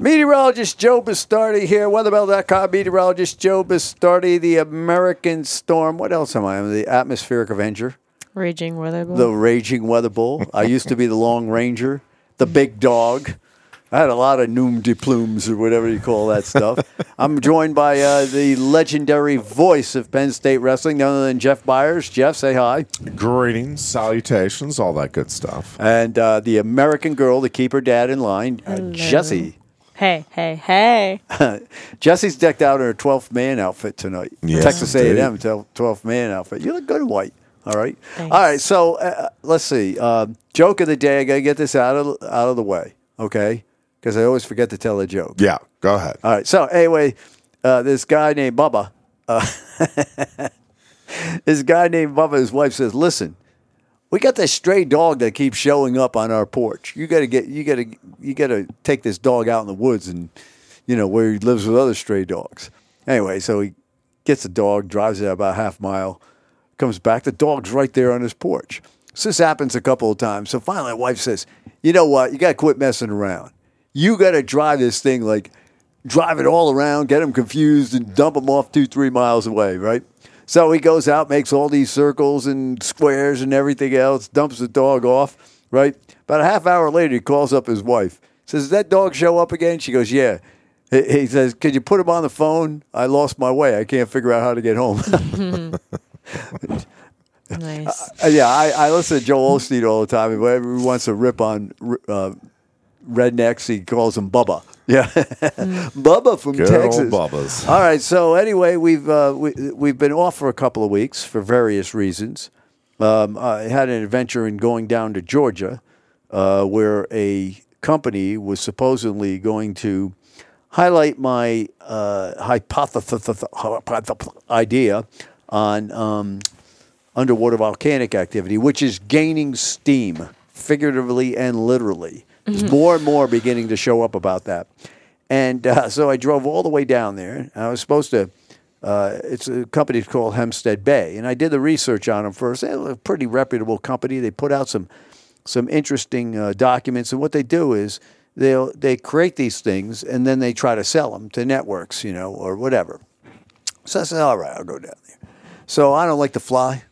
Meteorologist Joe Bastardi here, weatherbell.com. Meteorologist Joe Bastardi, the American storm. What else am I? I'm the atmospheric avenger, Raging weather bull. the raging weather bull. I used to be the Long Ranger, the big dog. I had a lot of noom de plumes or whatever you call that stuff. I'm joined by uh, the legendary voice of Penn State wrestling, none other than Jeff Byers. Jeff, say hi. Greetings, salutations, all that good stuff. And uh, the American girl to keep her dad in line, uh, Hello. Jessie. Hey, hey, hey. Jesse's decked out in her 12th man outfit tonight. Yes, Texas indeed. A&M 12th man outfit. You look good in white. All right. Thanks. All right. So uh, let's see. Um, joke of the day. I got to get this out of out of the way. Okay. Because I always forget to tell a joke. Yeah, go ahead. All right. So anyway, uh, this guy named Bubba. Uh, this guy named Bubba. His wife says, "Listen, we got this stray dog that keeps showing up on our porch. You got to get. You got to. You got to take this dog out in the woods and, you know, where he lives with other stray dogs. Anyway, so he gets the dog, drives it about a half mile, comes back. The dog's right there on his porch. So this happens a couple of times. So finally, the wife says, "You know what? You got to quit messing around. You got to drive this thing like." drive it all around, get him confused, and dump him off two, three miles away, right? So he goes out, makes all these circles and squares and everything else, dumps the dog off, right? About a half hour later, he calls up his wife. Says, Does that dog show up again? She goes, Yeah. He he says, Could you put him on the phone? I lost my way. I can't figure out how to get home. Nice. Uh, yeah, I, I listen to Joel Osteen all the time. Whenever he wants to rip on uh, rednecks, he calls them Bubba. Yeah, Bubba from Good old Texas. Bubba's. All right. So anyway, we've uh, we, we've been off for a couple of weeks for various reasons. Um, I had an adventure in going down to Georgia, uh, where a company was supposedly going to highlight my uh, hypothesis idea on um, underwater volcanic activity, which is gaining steam, figuratively and literally. More and more beginning to show up about that. And uh, so I drove all the way down there. I was supposed to, uh, it's a company called Hempstead Bay. And I did the research on them first. They're a pretty reputable company. They put out some, some interesting uh, documents. And what they do is they'll, they create these things and then they try to sell them to networks, you know, or whatever. So I said, all right, I'll go down there. So I don't like to fly,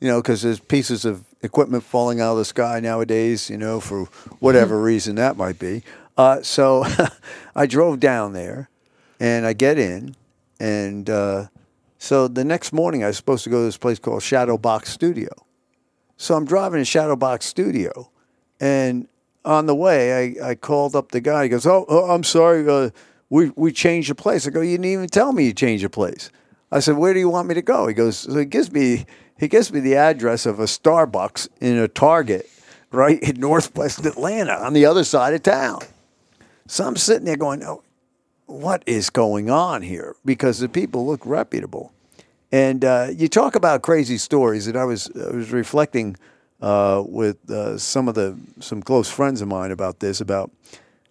you know, because there's pieces of equipment falling out of the sky nowadays, you know, for whatever reason that might be. Uh, so I drove down there and I get in. And uh, so the next morning, I was supposed to go to this place called Shadowbox Studio. So I'm driving to Shadowbox Studio. And on the way, I, I called up the guy. He goes, Oh, oh I'm sorry. Uh, we, we changed the place. I go, You didn't even tell me you changed the place. I said, Where do you want me to go? He goes, so he gives me he gives me the address of a Starbucks in a Target right in Northwest Atlanta on the other side of town. So I'm sitting there going, oh, what is going on here? Because the people look reputable. And uh, you talk about crazy stories, and I was I was reflecting uh, with uh, some of the some close friends of mine about this about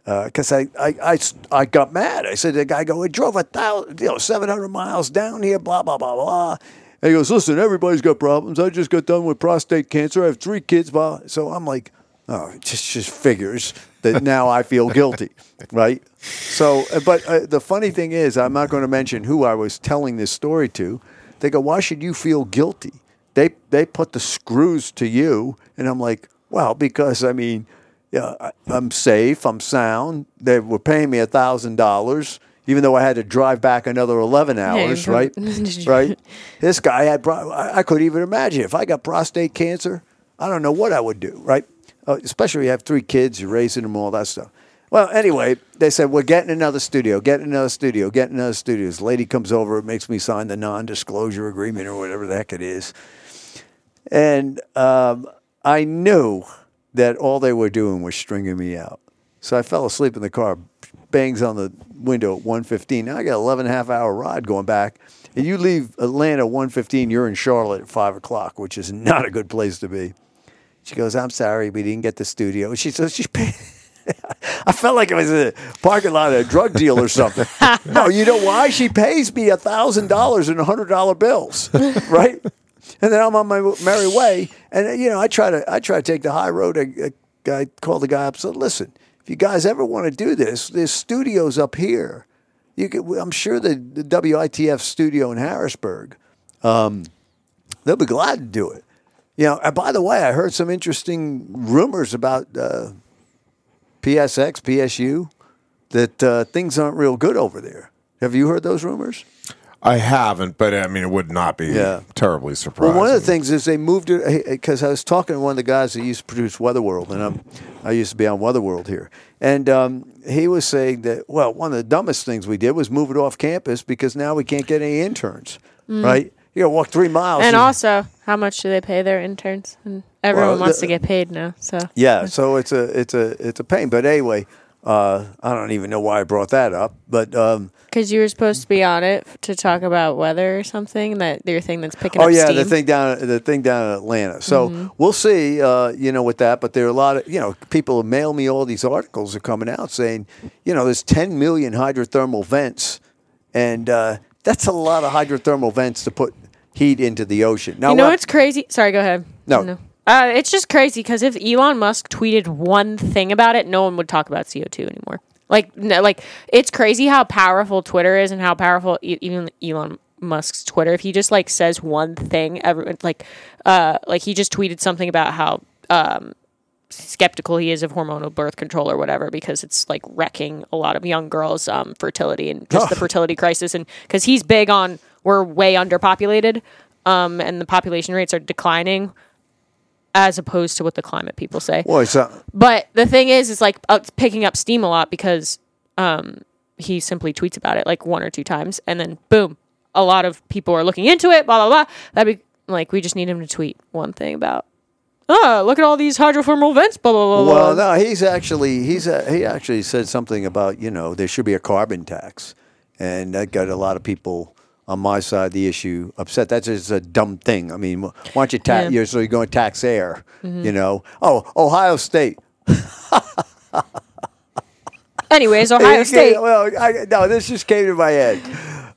because I, I, I, I got mad. I said, the guy go, we drove a thousand, you know, 700 miles down here, blah, blah, blah, blah. And he goes, listen, everybody's got problems. I just got done with prostate cancer. I have three kids. So I'm like, oh, it just, just figures that now I feel guilty, right? So, uh, but uh, the funny thing is, I'm not going to mention who I was telling this story to. They go, why should you feel guilty? They, they put the screws to you. And I'm like, well, because, I mean, yeah, I, I'm safe. I'm sound. They were paying me a thousand dollars, even though I had to drive back another eleven hours. you- right, right. This guy had. Pro- I, couldn't even imagine if I got prostate cancer. I don't know what I would do. Right, uh, especially you have three kids, you're raising them, all that stuff. Well, anyway, they said we're getting another studio, getting another studio, getting another studio. This lady comes over, makes me sign the non-disclosure agreement or whatever the heck it is, and um, I knew that all they were doing was stringing me out. So I fell asleep in the car, bangs on the window at 115. Now I got 11 and a half hour ride going back. And you leave Atlanta at 115, you're in Charlotte at 5 o'clock, which is not a good place to be. She goes, I'm sorry, we didn't get the studio. She says, she paid. I felt like it was a parking lot of a drug deal or something. no, you know why? She pays me a thousand dollars in hundred dollar bills, right? And then I'm on my merry way. And you know, I try to I try to take the high road. I, I called the guy up. and Said, listen, if you guys ever want to do this, there's studios up here. You I'm sure the, the WITF studio in Harrisburg, um, they'll be glad to do it. You know, and by the way, I heard some interesting rumors about uh, PSX, PSU, that uh, things aren't real good over there. Have you heard those rumors? I haven't, but I mean, it would not be Yeah. terribly surprising. Well, one of the things is they moved it because I was talking to one of the guys that used to produce Weatherworld, and I'm, I used to be on Weatherworld here, and um, he was saying that well, one of the dumbest things we did was move it off campus because now we can't get any interns, right? You got to walk three miles. Mm. And also, how much do they pay their interns? And everyone Well, wants the- to get paid now. So yeah, so it's a it's a it's a pain. But anyway, uh, I don't even know why I brought that up, but. Um, because you were supposed to be on it to talk about weather or something that your thing that's picking up. Oh up yeah, steam. the thing down the thing down in Atlanta. So Mm-hmm. we'll see, uh, you know, with that. But there are a lot of you know people mail me all these articles are coming out saying, you know, there's 10 million hydrothermal vents, and uh, that's a lot of hydrothermal vents to put heat into the ocean. Now you know what- what's crazy? Sorry, go ahead. No. Uh, it's just crazy because if Elon Musk tweeted one thing about it, no one would talk about CO two anymore. Like, no, like it's crazy how powerful Twitter is and how powerful e- even Elon Musk's Twitter. If he just like says one thing, everyone like, uh, like he just tweeted something about how um, skeptical he is of hormonal birth control or whatever because it's like wrecking a lot of young girls' um, fertility and just the fertility crisis. And because he's big on we're way underpopulated, um, and the population rates are declining, as opposed to what the climate people say. Boy, so, But the thing is, is like uh, it's picking up steam a lot because um, he simply tweets about it like one or two times, and then boom, a lot of people are looking into it. Blah blah blah. That'd be like we just need him to tweet one thing about. Oh, look at all these hydrothermal vents. Blah blah blah. well, blah. no, he's actually he's uh, he actually said something about you know there should be a carbon tax, and that got a lot of people on my side the issue upset. That's just a dumb thing. I mean, why don't you tax? Yeah. You're, so you're going to tax air, mm-hmm. you know? Oh, Ohio State. Anyways, Ohio State. Well, I, no, this just came to my head.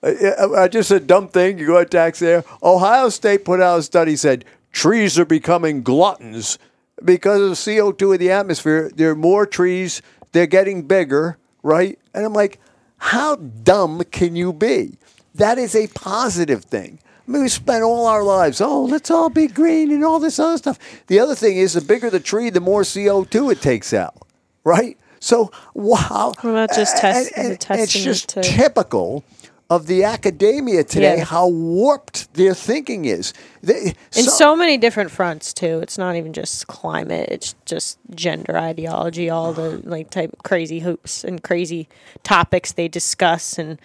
Uh, I, I uh, just said dumb thing. You go to tax air. Ohio State put out a study said trees are becoming gluttons because of CO two in the atmosphere. There are more trees. They're getting bigger, right? And I'm like, how dumb can you be? That is a positive thing. I mean, we spent all our lives, oh, let's all be green and all this other stuff. The other thing is, the bigger the tree, the more CO2 it takes out, right? So, wow. Well, that just test- and- and it's testament just to- typical of the academia today, Yeah. how warped their thinking is. They, in so- so many different fronts too. It's not even just climate; it's just gender ideology, all the like type crazy hoops and crazy topics they discuss. And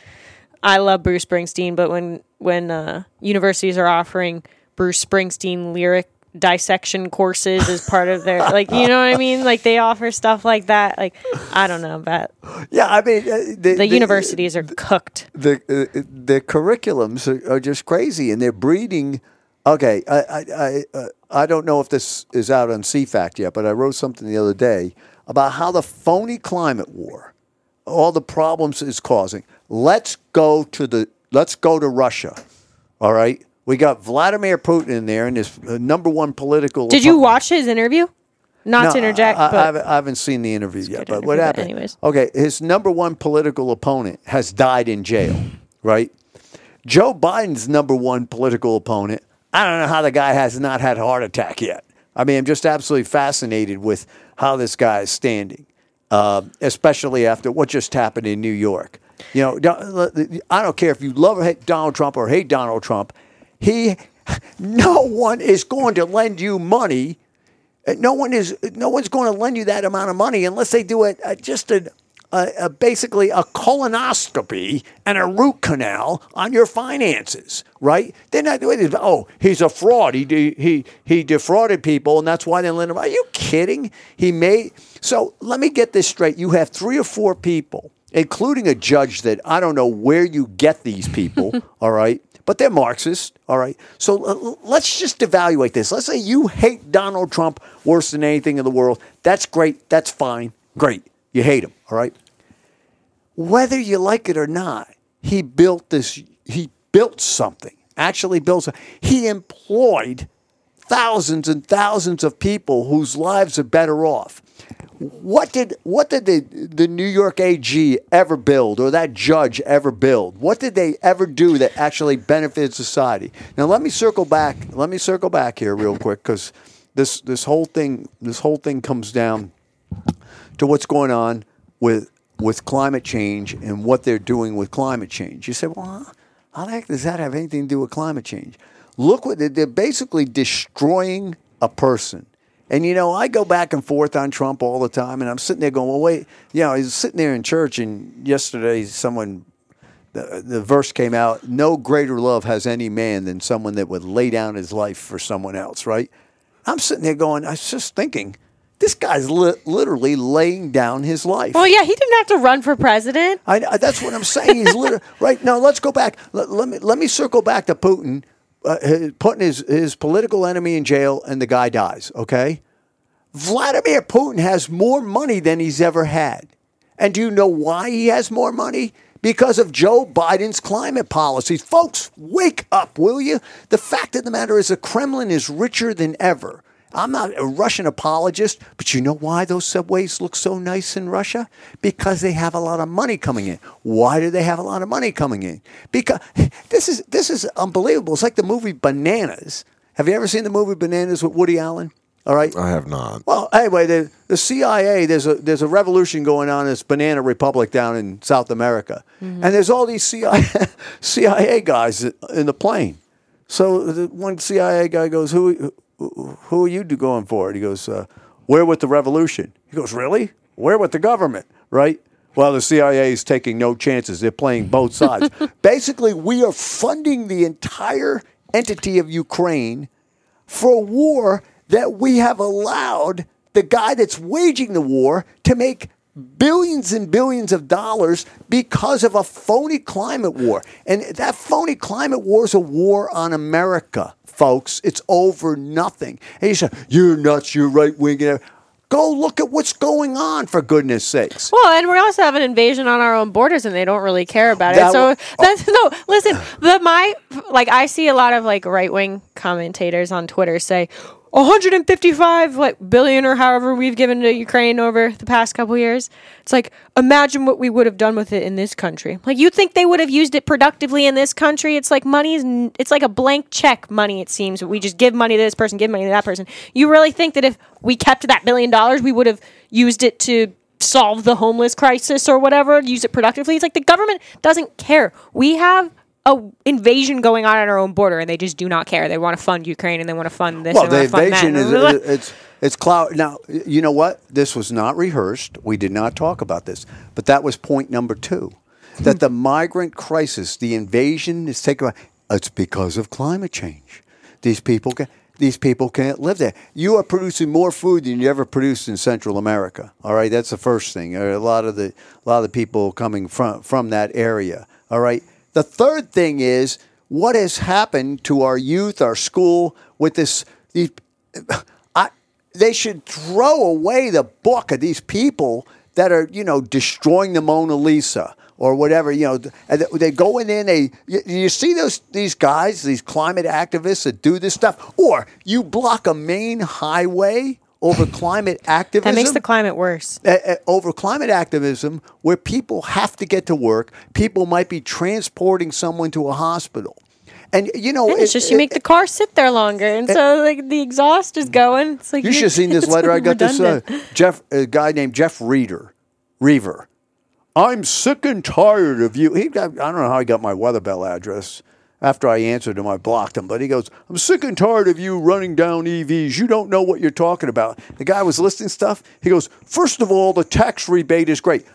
I love Bruce Springsteen, but when when uh, universities are offering Bruce Springsteen lyric dissection courses as part of their like you know what I mean like they offer stuff like that like I don't know but yeah, I mean, uh, the, the universities are cooked the uh, the curriculums are, are just crazy, and they're breeding. Okay, I I I, uh, I don't know if this is out on CFACT yet, but I wrote something the other day about how the phony climate war, all the problems it's causing. Let's go to the let's go to Russia. All right, we got Vladimir Putin in there, and his uh, number one political. did you watch his interview not to interject I, I, I haven't seen the interview yet, but what happened? anyways. Okay, his number one political opponent has died in jail, right? Joe Biden's number one political opponent, I don't know how the guy has not had a heart attack yet. I mean, I'm just absolutely fascinated with how this guy is standing, uh, especially after what just happened in New York. You know, I don't care if you love or hate Donald Trump or hate Donald Trump. He, no one is going to lend you money uh, no one is no one's going to lend you that amount of money unless they do a, a just a, a, a basically a colonoscopy and a root canal on your finances, right? They're not doing this. Oh, he's a fraud. He he he defrauded people, and that's why they lend him. Are you kidding? He made so. Let me get this straight. You have three or four people, including a judge that I don't know where you get these people. all right but they're Marxist. All right. So uh, let's just evaluate this. Let's say you hate Donald Trump worse than anything in the world. That's great. That's fine. Great. You hate him. All right. Whether you like it or not, he built this. He built something. Actually, built. Some, he employed thousands and thousands of people whose lives are better off. What did what did the the New York AG ever build or that judge ever build? What did they ever do that actually benefited society? Now let me circle back. Let me circle back here real quick because this this whole thing this whole thing comes down to what's going on with with climate change and what they're doing with climate change. You say, well, how the heck does that have anything to do with climate change? Look what they're, they're basically destroying a person. And you know, I go back and forth on Trump all the time, and I'm sitting there going, "Well, wait." You know, he's sitting there in church, and yesterday someone, the, the verse came out: "No greater love has any man than someone that would lay down his life for someone else." Right? I'm sitting there going, I was just thinking, this guy's li- literally laying down his life. Well, yeah, he didn't have to run for president. I, I- that's what I'm saying. He's literally right now. Let's go back. Let, let me let me circle back to Putin, uh, putting his his political enemy in jail, and the guy dies. Okay, Vladimir Putin has more money than he's ever had, and do you know why he has more money? Because of Joe Biden's climate policies. Folks, wake up, will you? The fact of the matter is, the Kremlin is richer than ever. I'm not a Russian apologist, but you know why those subways look so nice in Russia? Because they have a lot of money coming in. Why do they have a lot of money coming in? Because this is this is unbelievable. It's like the movie Bananas. Have you ever seen the movie Bananas with Woody Allen? All right. I have not. Well, anyway, the, the CIA there's a there's a revolution going on in this banana republic down in South America, mm-hmm. and there's all these CIA CIA guys in the plane. So the one CIA guy goes, "Who who are you going for?" And he goes, uh, "We're with the revolution." He goes, "Really? We're with the government, right?" Well, the CIA is taking no chances. They're playing both sides. Basically, we are funding the entire entity of Ukraine for a war that we have allowed the guy that's waging the war to make billions and billions of dollars because of a phony climate war. And that phony climate war is a war on America, folks. It's over nothing. And you say, you're nuts, you're right wing. Go look at what's going on, for goodness sakes. Well, and we also have an invasion on our own borders, and they don't really care about That it. So wa- that's no. Listen, the my like I see a lot of like right wing commentators on Twitter say. 155 like billion or however we've given to Ukraine over the past couple years. It's like imagine what we would have done with it in this country. Like you think they would have used it productively in this country? It's like money is it's like a blank check money it seems. We just give money to this person, give money to that person. You really think that if we kept that billion dollars, we would have used it to solve the homeless crisis or whatever, use it productively. It's like the government doesn't care. We have a invasion going on at our own border, and they just do not care. They want to fund Ukraine and they want to fund this. Well, the invasion that. is uh, it's it's cloud. Now you know what? This was not rehearsed. We did not talk about this, but that was point number two. That the migrant crisis, the invasion, is taken. It's because of climate change. These people can. These people can't live there. You are producing more food than you ever produced in Central America. All right, that's the first thing. A lot of the a lot of the people coming from from that area. All right. The third thing is what has happened to our youth, our school, with this. These, I, they should throw away the book of these people that are, you know, destroying the Mona Lisa or whatever. You know, they go in there and they. You, you see those these guys, these climate activists that do this stuff, or you block a main highway over climate activism that makes the climate worse. uh, uh, over climate activism where people have to get to work. People might be transporting someone to a hospital. And you know, And it's it- just you it- make the car sit there longer, and so like the exhaust is going. It's like You should have seen this letter I got this uh. Jeff a guy named Jeff Reader, Reaver. I'm sick and tired of you. He got I don't know how he got my Weatherbell address. After I answered him, I blocked him. But he goes, I'm sick and tired of you running down EVs. You don't know what you're talking about. The guy was listing stuff. He goes, First of all, the tax rebate is great.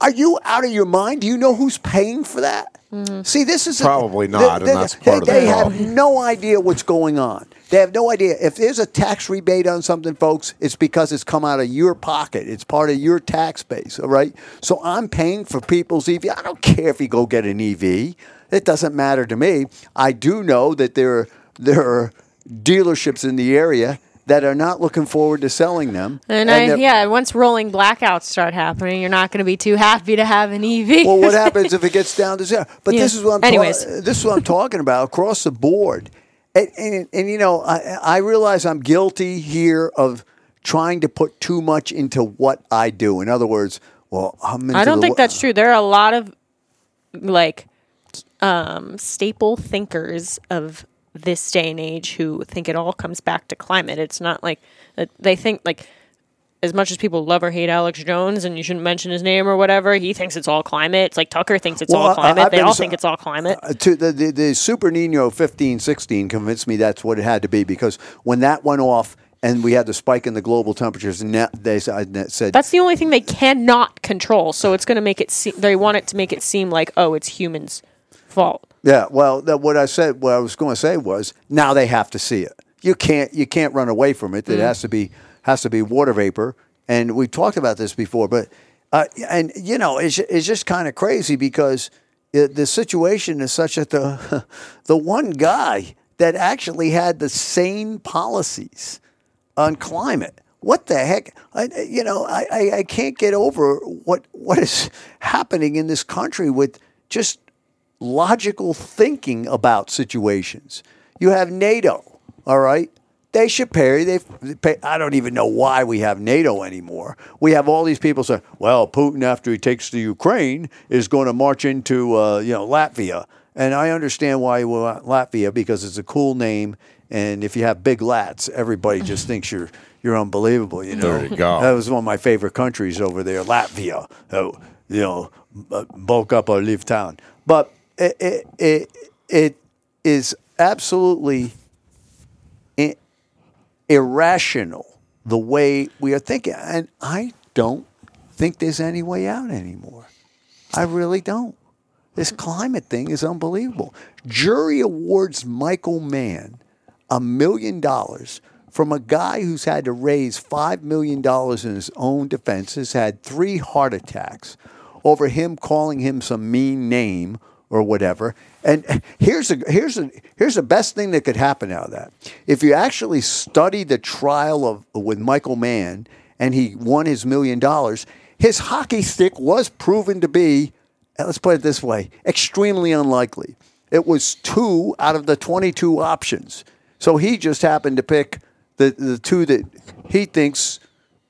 Are you out of your mind? Do you know who's paying for that? Mm-hmm. See, this is a- Probably not, and they- that's they- part of the they have no idea what's going on. They have no idea. If there's a tax rebate on something, folks, it's because it's come out of your pocket. It's part of your tax base, all right? So I'm paying for people's EV. I don't care if you go get an EV. It doesn't matter to me. I do know that there are, there are dealerships in the area that are not looking forward to selling them. And, I, yeah, once rolling blackouts start happening, you're not going to be too happy to have an EV. Well, what happens if it gets down to zero? But Yeah. this is what I'm. ta- this is what I'm talking about across the board. and, and, and you know, I, I realize I'm guilty here of trying to put too much into what I do. In other words, well, I'm I don't think that's true. There are a lot of like um, staple thinkers of this day and age who think it all comes back to climate. It's not like that they think like as much as people love or hate Alex Jones and you shouldn't mention his name or whatever, he thinks it's all climate. It's like Tucker thinks it's Well, all climate. I've they all so- think it's all climate. Uh, the, the the Super Nino 15 16 convinced me that's what it had to be because when that went off and we had the spike in the global temperatures and they said That's the only thing they cannot control. So it's going to make it seem they want it to make it seem like oh, it's humans' fault. Yeah, well, that, what I said, what I was going to say was, now they have to see it. You can't, you can't run away from it. It has to be, has to be water vapor. And we talked about this before, but, uh, and you know, it's, it's just kind of crazy because it, the situation is such that the, the one guy that actually had the same policies on climate. What the heck? I, you know, I, I, I can't get over what what is happening in this country with just logical thinking about situations. You have NATO, all right? They should pay. They pay. I don't even know why we have NATO anymore. We have all these people saying, "Well, Putin, after he takes the Ukraine, is going to march into uh, you know Latvia." And I understand why Latvia because it's a cool name, and if you have big lats, everybody just thinks you're you're unbelievable. You know, There you go. that was one of my favorite countries over there, Latvia. Uh, you know, bulk up or leave town. But it it it, it is absolutely irrational the way we are thinking, and I don't think there's any way out anymore. I really don't. This climate thing is unbelievable. Jury awards Michael Mann a million dollars from a guy who's had to raise five million dollars in his own defense, has had three heart attacks over him calling him some mean name or whatever. And here's a here's a here's the best thing that could happen out of that. If you actually study the trial of with Michael Mann and he won his million dollars, his hockey stick was proven to be uh, let's put it this way, extremely unlikely. It was two out of the 22 options. So he just happened to pick the, the two that he thinks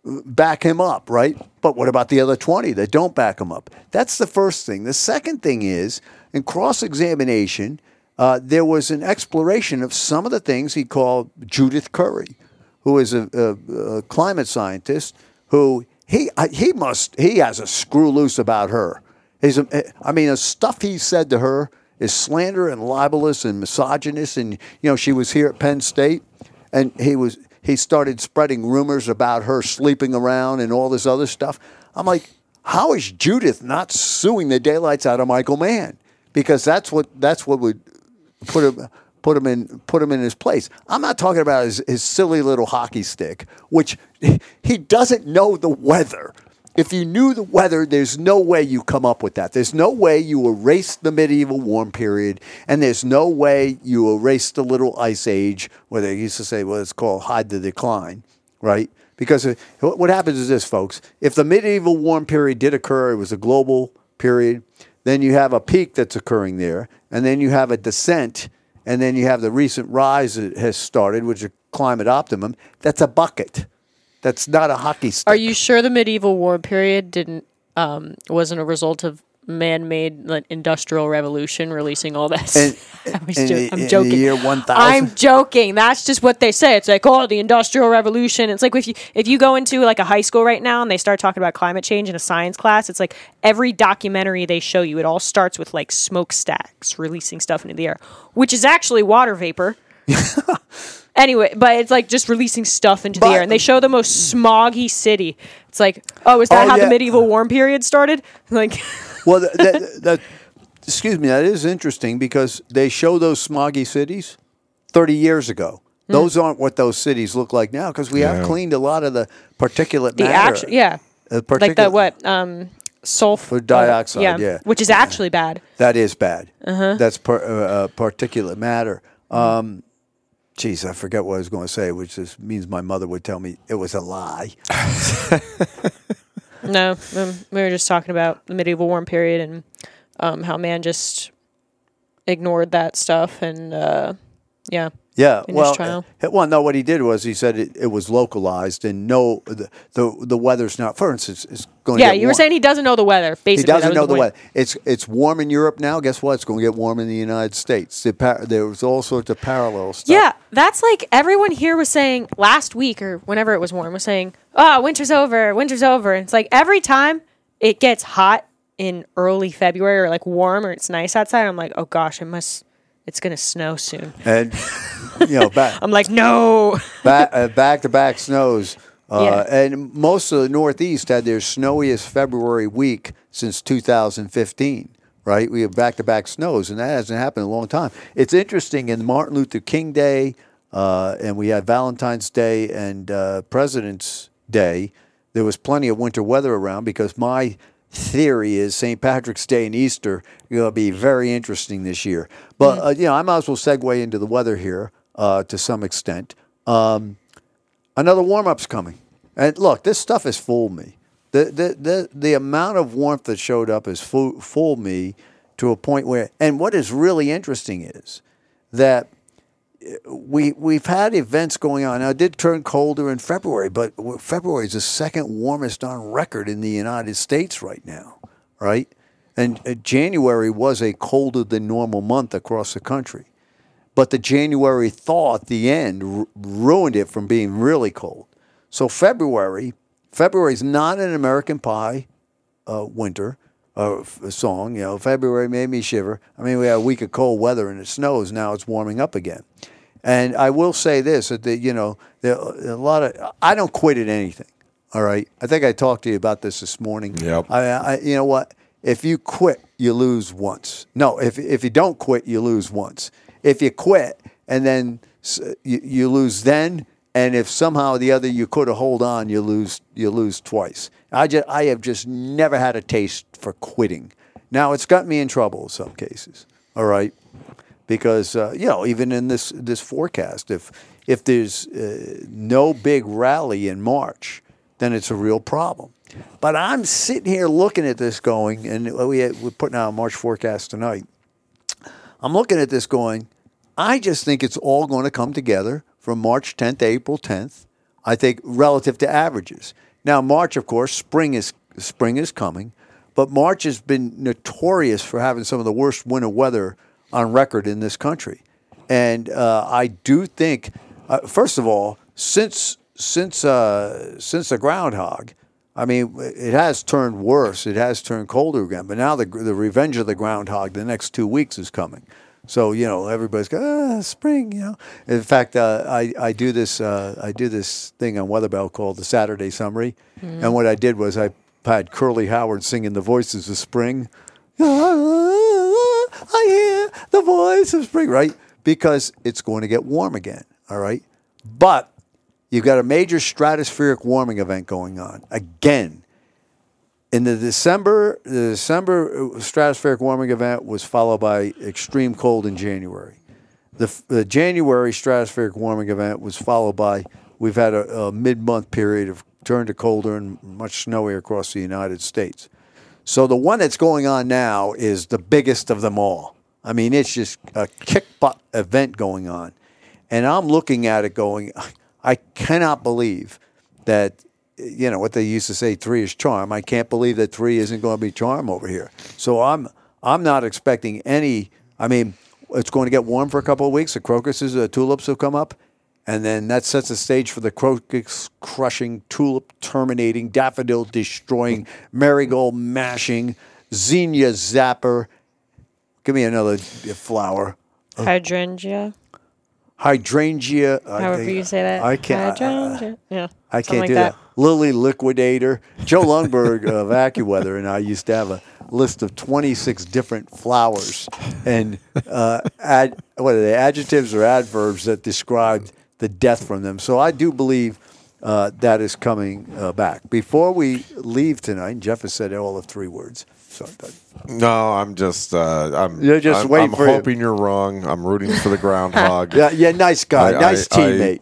back him up, right? But what about the other 20 that don't back him up? That's the first thing. The second thing is, in cross examination, uh, there was an exploration of some of the things he called Judith Curry, who is a, a, a climate scientist who he, he must, he has a screw loose about her. He's, a- I mean, the stuff he said to her is slander and libelous and misogynist. And, you know, she was here at Penn State and he was he started spreading rumors about her sleeping around and all this other stuff. I'm like, how is Judith not suing the daylights out of Michael Mann? Because that's what that's what would put him put him in put him in his place. I'm not talking about his, his silly little hockey stick, which he doesn't know the weather. If you knew the weather, there's no way you come up with that. There's no way you erase the medieval warm period, and there's no way you erase the little ice age, where they used to say, well, it's called hide the decline, right? Because uh, what what happens is this, folks. If the medieval warm period did occur, it was a global period, then you have a peak that's occurring there, and then you have a descent, and then you have the recent rise that has started, which is a climate optimum. That's a bucket. That's not a hockey stick. Are you sure the medieval war period didn't um, wasn't a result of man-made like, industrial revolution releasing all this? And- I was jo- the- I'm joking. year 1000? I'm joking. That's just what they say. It's like, oh, the industrial revolution. It's like if you if you go into like a high school right now and they start talking about climate change in a science class, it's like every documentary they show you, it all starts with like smokestacks releasing stuff into the air, which is actually water vapor. Anyway, but it's like just releasing stuff into the But- air, and they show the most smoggy city. It's like, oh, is that Oh, how yeah. the medieval warm period started? Like, Well, that, that, that, excuse me, that is interesting because they show those smoggy cities 30 years ago. Hmm. Those aren't what those cities look like now because we have Yeah. cleaned a lot of the particulate the matter. actual, yeah, The like the particulate- what, um, sulfur dioxide, yeah. which is actually bad. That is bad. Uh-huh. That's par, uh, uh, particulate matter. Um, geez, I forget what I was going to say, which is, means my mother would tell me it was a lie. No, um, we were just talking about the medieval warm period and um, how man just ignored that stuff and uh, Yeah. Yeah, in well, trial. uh, well, no. What he did was he said it, it was localized and no, the, the the weather's not. For instance, it's going. to Yeah, get you were saying he doesn't know the weather. Basically, he doesn't know the point. weather. It's it's warm in Europe now. Guess what? It's going to get warm in the United States. The par- there was all sorts of parallels. stuff. Yeah, that's like everyone here was saying last week or whenever it was warm was saying, "Oh, winter's over, winter's over." And it's like every time it gets hot in early February or like warm or it's nice outside, I'm like, "Oh gosh, it must it's going to snow soon." and you know back I'm like, "No." back uh, back to back snows. Uh, Yeah. And most of the Northeast had their snowiest February week since 2015. Right, we have back to back snows, and that hasn't happened in a long time. It's interesting. In Martin Luther King Day, uh, and we had Valentine's Day and uh, President's Day. There was plenty of winter weather around because my theory is St. Patrick's Day and Easter going to be very interesting this year. But uh, you know, I might as well segue into the weather here uh, to some extent. Um, another warm up's coming. And look, this stuff has fooled me. The, the, the, the amount of warmth that showed up has fooled me to a point where, and what is really interesting is that we, we've had events going on. Now, it did turn colder in February, but February is the second warmest on record in the United States right now, right? And uh, January was a colder than normal month across the country but the January thaw at the end r- ruined it from being really cold. So February, February is not an American Pie uh, winter uh, f- song. You know, February made me shiver. I mean, we had a week of cold weather and it snows. Now it's warming up again. And I will say this: that the, you know, there a lot of I don't quit at anything. All right, I think I talked to you about this this morning. Yep. I, I you know what? If you quit, you lose once. No, if if you don't quit, you lose once. If you quit and then you, you lose then, and if somehow or the other you could have hold on, you lose you lose twice. I just I have just never had a taste for quitting. Now it's got me in trouble in some cases. All right, because uh, you know even in this this forecast, if if there's uh, no big rally in March, then it's a real problem. But I'm sitting here looking at this going, and we we're putting out a March forecast tonight. I'm looking at this going, I just think it's all going to come together from March 10th to April 10th. I think relative to averages. Now, March, of course, spring is spring is coming, but March has been notorious for having some of the worst winter weather on record in this country, and uh, I do think, uh, first of all, since since uh, since the groundhog, I mean, it has turned worse. It has turned colder again. But now the the revenge of the groundhog, the next two weeks is coming. So you know everybody's going ah, spring. You know. In fact, uh, I I do this uh, I do this thing on Weather Bell called the Saturday Summary, and what I did was I had Curly Howard singing the voices of spring. I hear the voice of spring, right? Because it's going to get warm again. All right, but You've got a major stratospheric warming event going on again. In the December, the December stratospheric warming event was followed by extreme cold in January. The, the January stratospheric warming event was followed by we've had a, a mid-month period of turn to colder and much snowier across the United States. So the one that's going on now is the biggest of them all. I mean, it's just a kick butt event going on. And I'm looking at it going, I cannot believe that, you know, what they used to say, three is charm. I can't believe that three isn't going to be charm over here. So I'm, I'm not expecting any, I mean, it's going to get warm for a couple of weeks. The crocuses, the tulips will come up. And then that sets the stage for the crocus crushing, tulip terminating, daffodil destroying, marigold mashing, zinnia zapper. Give me another flower. Uh, Hydrangea. Hydrangea. I However think- you say that. I can't. I- Hydrangea. yeah. I can't like do that. Lily Liquidator. Joe Lundberg of AccuWeather and I used to have a list of 26 different flowers and uh, ad, what are they, adjectives or adverbs that described the death from them. So I do believe uh, that is coming uh, back. Before we leave tonight, Jeff has said all of three words. No, I'm just. Uh, I'm. You're just I'm, waiting I'm for you. hoping you're wrong. I'm rooting for the groundhog. yeah, yeah, nice guy, I- nice I- I- teammate.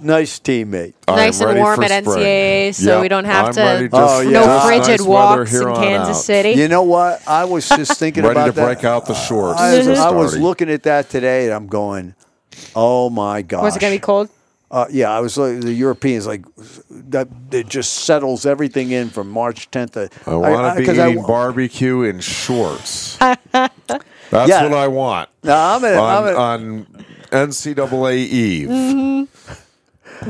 Nice teammate. Nice and warm at spring. NCAA, so Yep, we don't have I'm to- ready Oh, yeah. no Nice frigid weather walks in Kansas out. City. You know what? I was just thinking Ready about to that. break out the shorts. I, as a I was looking at that today, and I'm going, "Oh my gosh!" Was it going to be cold? Uh, yeah, I was like the Europeans like that. It just settles everything in from March 10th. To, I want to be 'cause I- eating barbecue in shorts. That's Yeah. what I want. No, I'm in- on, I'm in- on NCAA Eve. Mm-hmm.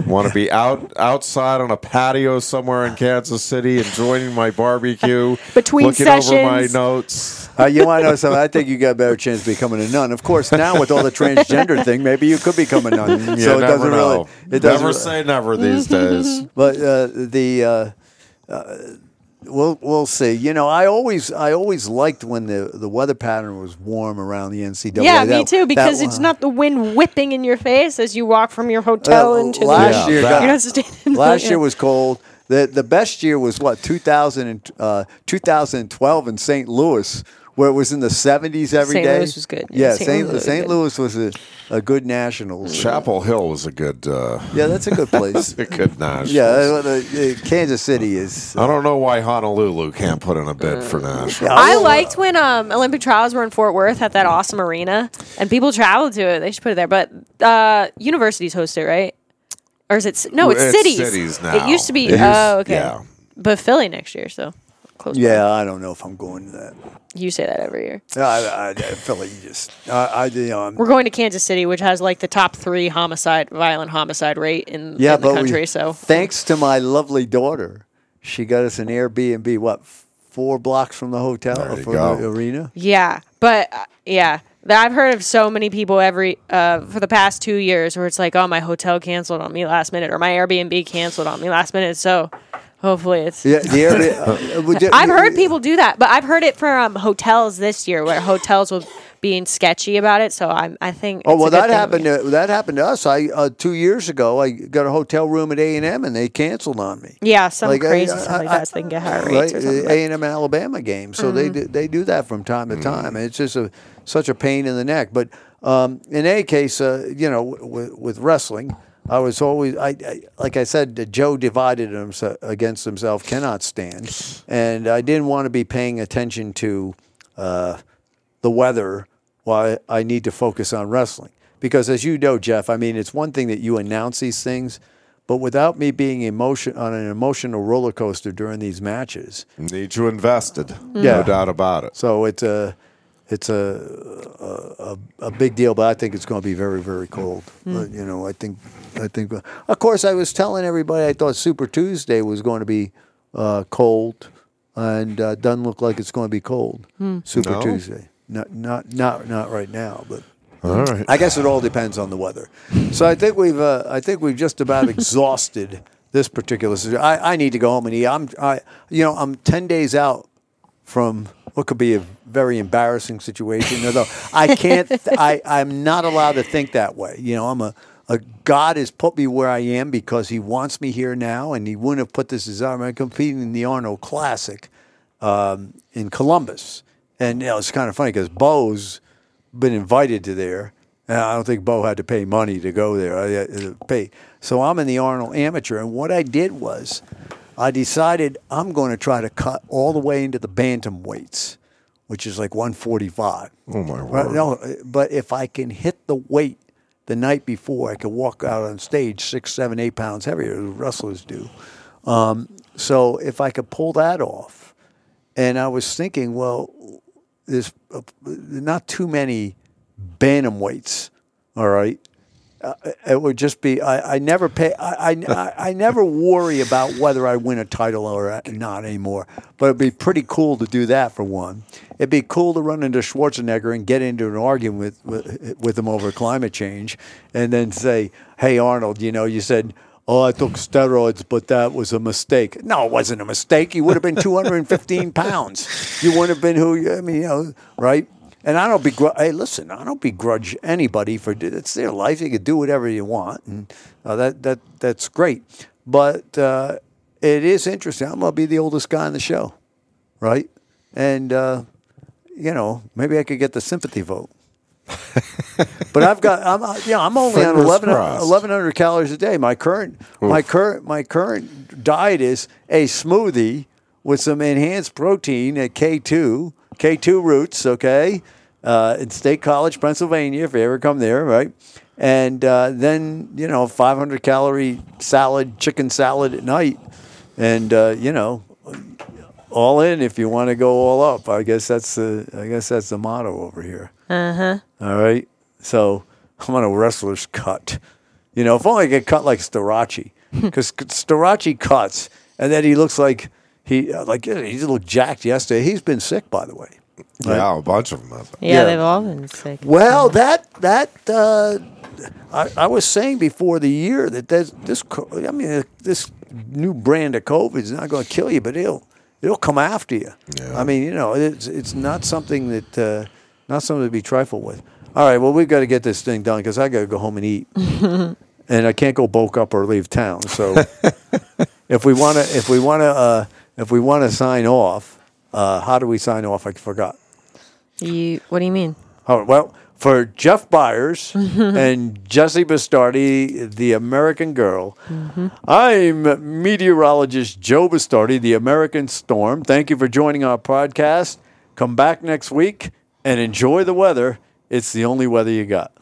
Want to be out outside on a patio somewhere in Kansas City, enjoying my barbecue, Between looking over my notes. Uh, you want to know something? I think you got a better chance of becoming a nun. Of course, now with all the transgender thing, maybe you could become a nun. You so it doesn't know. really. It doesn't. never re- say never these days. But uh, the uh, uh, we'll we'll see. You know, I always I always liked when the, the weather pattern was warm around the NCAA. Yeah, me too. Because that it's one- not the wind whipping in your face as you walk from your hotel Uh, into last the. year. Yeah, got- You're not standing last year was cold. The the best year was what 2000 and, uh, 2012 in St. Louis, where it was in the 70s every day. St. Louis was good. Yeah, Yeah, St. St. Louis was St. good. Louis was a, a good nationals. Chapel Hill was a good, uh, Yeah, that's a good place. a good national. yeah, uh, uh, Kansas City is. I don't know why Honolulu can't put in a bid for national. I will, uh, liked when um, Olympic trials were in Fort Worth at that awesome arena, and people traveled to it. They should put it there. But uh, universities host it, right? Or is it? No, it's, It's cities. cities now. It used to be. It used- oh, okay. yeah. But Philly next year, so close. by. Yeah, I don't know if I'm going to that. you say that every year. I, I, I feel like you just. I, I you know, I'm, We're going to Kansas City, which has like the top three homicide, violent homicide rate in, yeah, in the but country. we, so thanks to my lovely daughter, she got us an Airbnb. What four blocks from the hotel There or from go. the arena? Yeah, but uh, yeah, I've heard of so many people every uh, for the past two years where it's like, oh, my hotel canceled on me last minute, or my Airbnb canceled on me last minute. So hopefully it's. Yeah, the Airbnb. uh, would you- I've heard people do that, but I've heard it from hotels this year where hotels were being sketchy about it. So I'm, I think. Oh it's a well, good that thing happened. we- To, that happened to us. I uh, two years ago, I got a hotel room at A and M, and they canceled on me. yeah, some Like, I- crazy I- stuff like I- that. So they can get higher rates or something. A and M Alabama game. So they Mm-hmm. do, they do that from time to time. It's just a such a pain in the neck. But um, in any case, uh, you know, with, with wrestling, I was always I, I like I said, Joe divided himself against himself, cannot stand, and I didn't want to be paying attention to uh, the weather while I need to focus on wrestling. Because as you know, Jeff, I mean, it's one thing that you announce these things, but without me being emotion on an emotional roller coaster during these matches, Need you invested. Yeah. No doubt about it. so it's a it's a a, a, a big deal. But I think it's going to be very very cold. But, you know, I think I think. Of course, I was telling everybody I thought Super Tuesday was going to be uh, cold, and uh, doesn't look like it's going to be cold. Super No? Tuesday, not not not not right now, but. All right. I guess it all depends on the weather. So I think we've uh, I think we've just about exhausted this particular. situ- I, I need to go home and eat. I'm I you know I'm ten days out from what could be a very embarrassing situation. Although I can't, th- I I'm not allowed to think that way. You know, I'm a. A God has put me where I am because He wants me here now, and He wouldn't have put this as I'm competing in the Arnold Classic um, in Columbus, and you know, it's kind of funny because Bo's been invited to there. And I don't think Bo had to pay money to go there. I had to pay. So I'm in the Arnold Amateur, and what I did was, I decided I'm going to try to cut all the way into the bantam weights, which is like 145. Oh, my Right, word. no, but if I can hit the weight the night before, I could walk out on stage six, seven, eight pounds heavier, as wrestlers do. Um, so if I could pull that off, and I was thinking, well, there's uh, not too many bantamweights, all right. Uh, it would just be I, I never pay I, I, I- never worry about whether I win a title or not anymore. But it'd be pretty cool to do that for one. It'd be cool to run into Schwarzenegger and get into an argument with with, with him over climate change, and then say, "Hey Arnold, you know, you said." Oh, I took steroids, but that was a mistake. No, it wasn't a mistake. You would have been 215 pounds. You wouldn't have been who you, I mean, you know, right? And I don't begrudge. Hey, listen, I don't begrudge anybody for it's their life. They can do whatever you want, and uh, that that that's great. But uh, it is interesting. I'm gonna be the oldest guy on the show, right? And uh, you know, maybe I could get the sympathy vote. but I've got I'm uh, yeah I'm only on Fingers 11, 1100 calories a day. My current my current my current diet is a smoothie with some enhanced protein at K2 K2 roots. Okay, uh, in State College, Pennsylvania. If you ever come there, right. And uh, then you know 500 calorie salad, chicken salad at night, and uh, you know all in if you want to go all up. I guess that's the I guess that's the motto over here. Uh huh. All right. So I'm on a wrestler's cut. You know, if only I get cut like Starocci, because Starocci cuts, and then he looks like he uh, like he looked jacked yesterday. He's been sick, by the way. Yeah, a bunch of them. have. Yeah, Yeah. they've all been sick. Well, that that uh, I, I was saying before the year that there's, this I mean uh, this new brand of COVID is not going to kill you, but it'll it'll come after you. Yeah. I mean, you know, it's it's not something that uh, not something to be trifled with. All right, well, we've got to get this thing done because I got to go home and eat, and I can't go bulk up or leave town. So if we want to, if we want to, uh, if we want to sign off, uh, how do we sign off? I forgot. You, what do you mean? Oh, well, for Jeff Byers and Jesse Bastardi, the American Girl, I'm meteorologist Joe Bastardi, the American Storm. Thank you for joining our podcast. Come back next week and enjoy the weather. It's the only weather you got.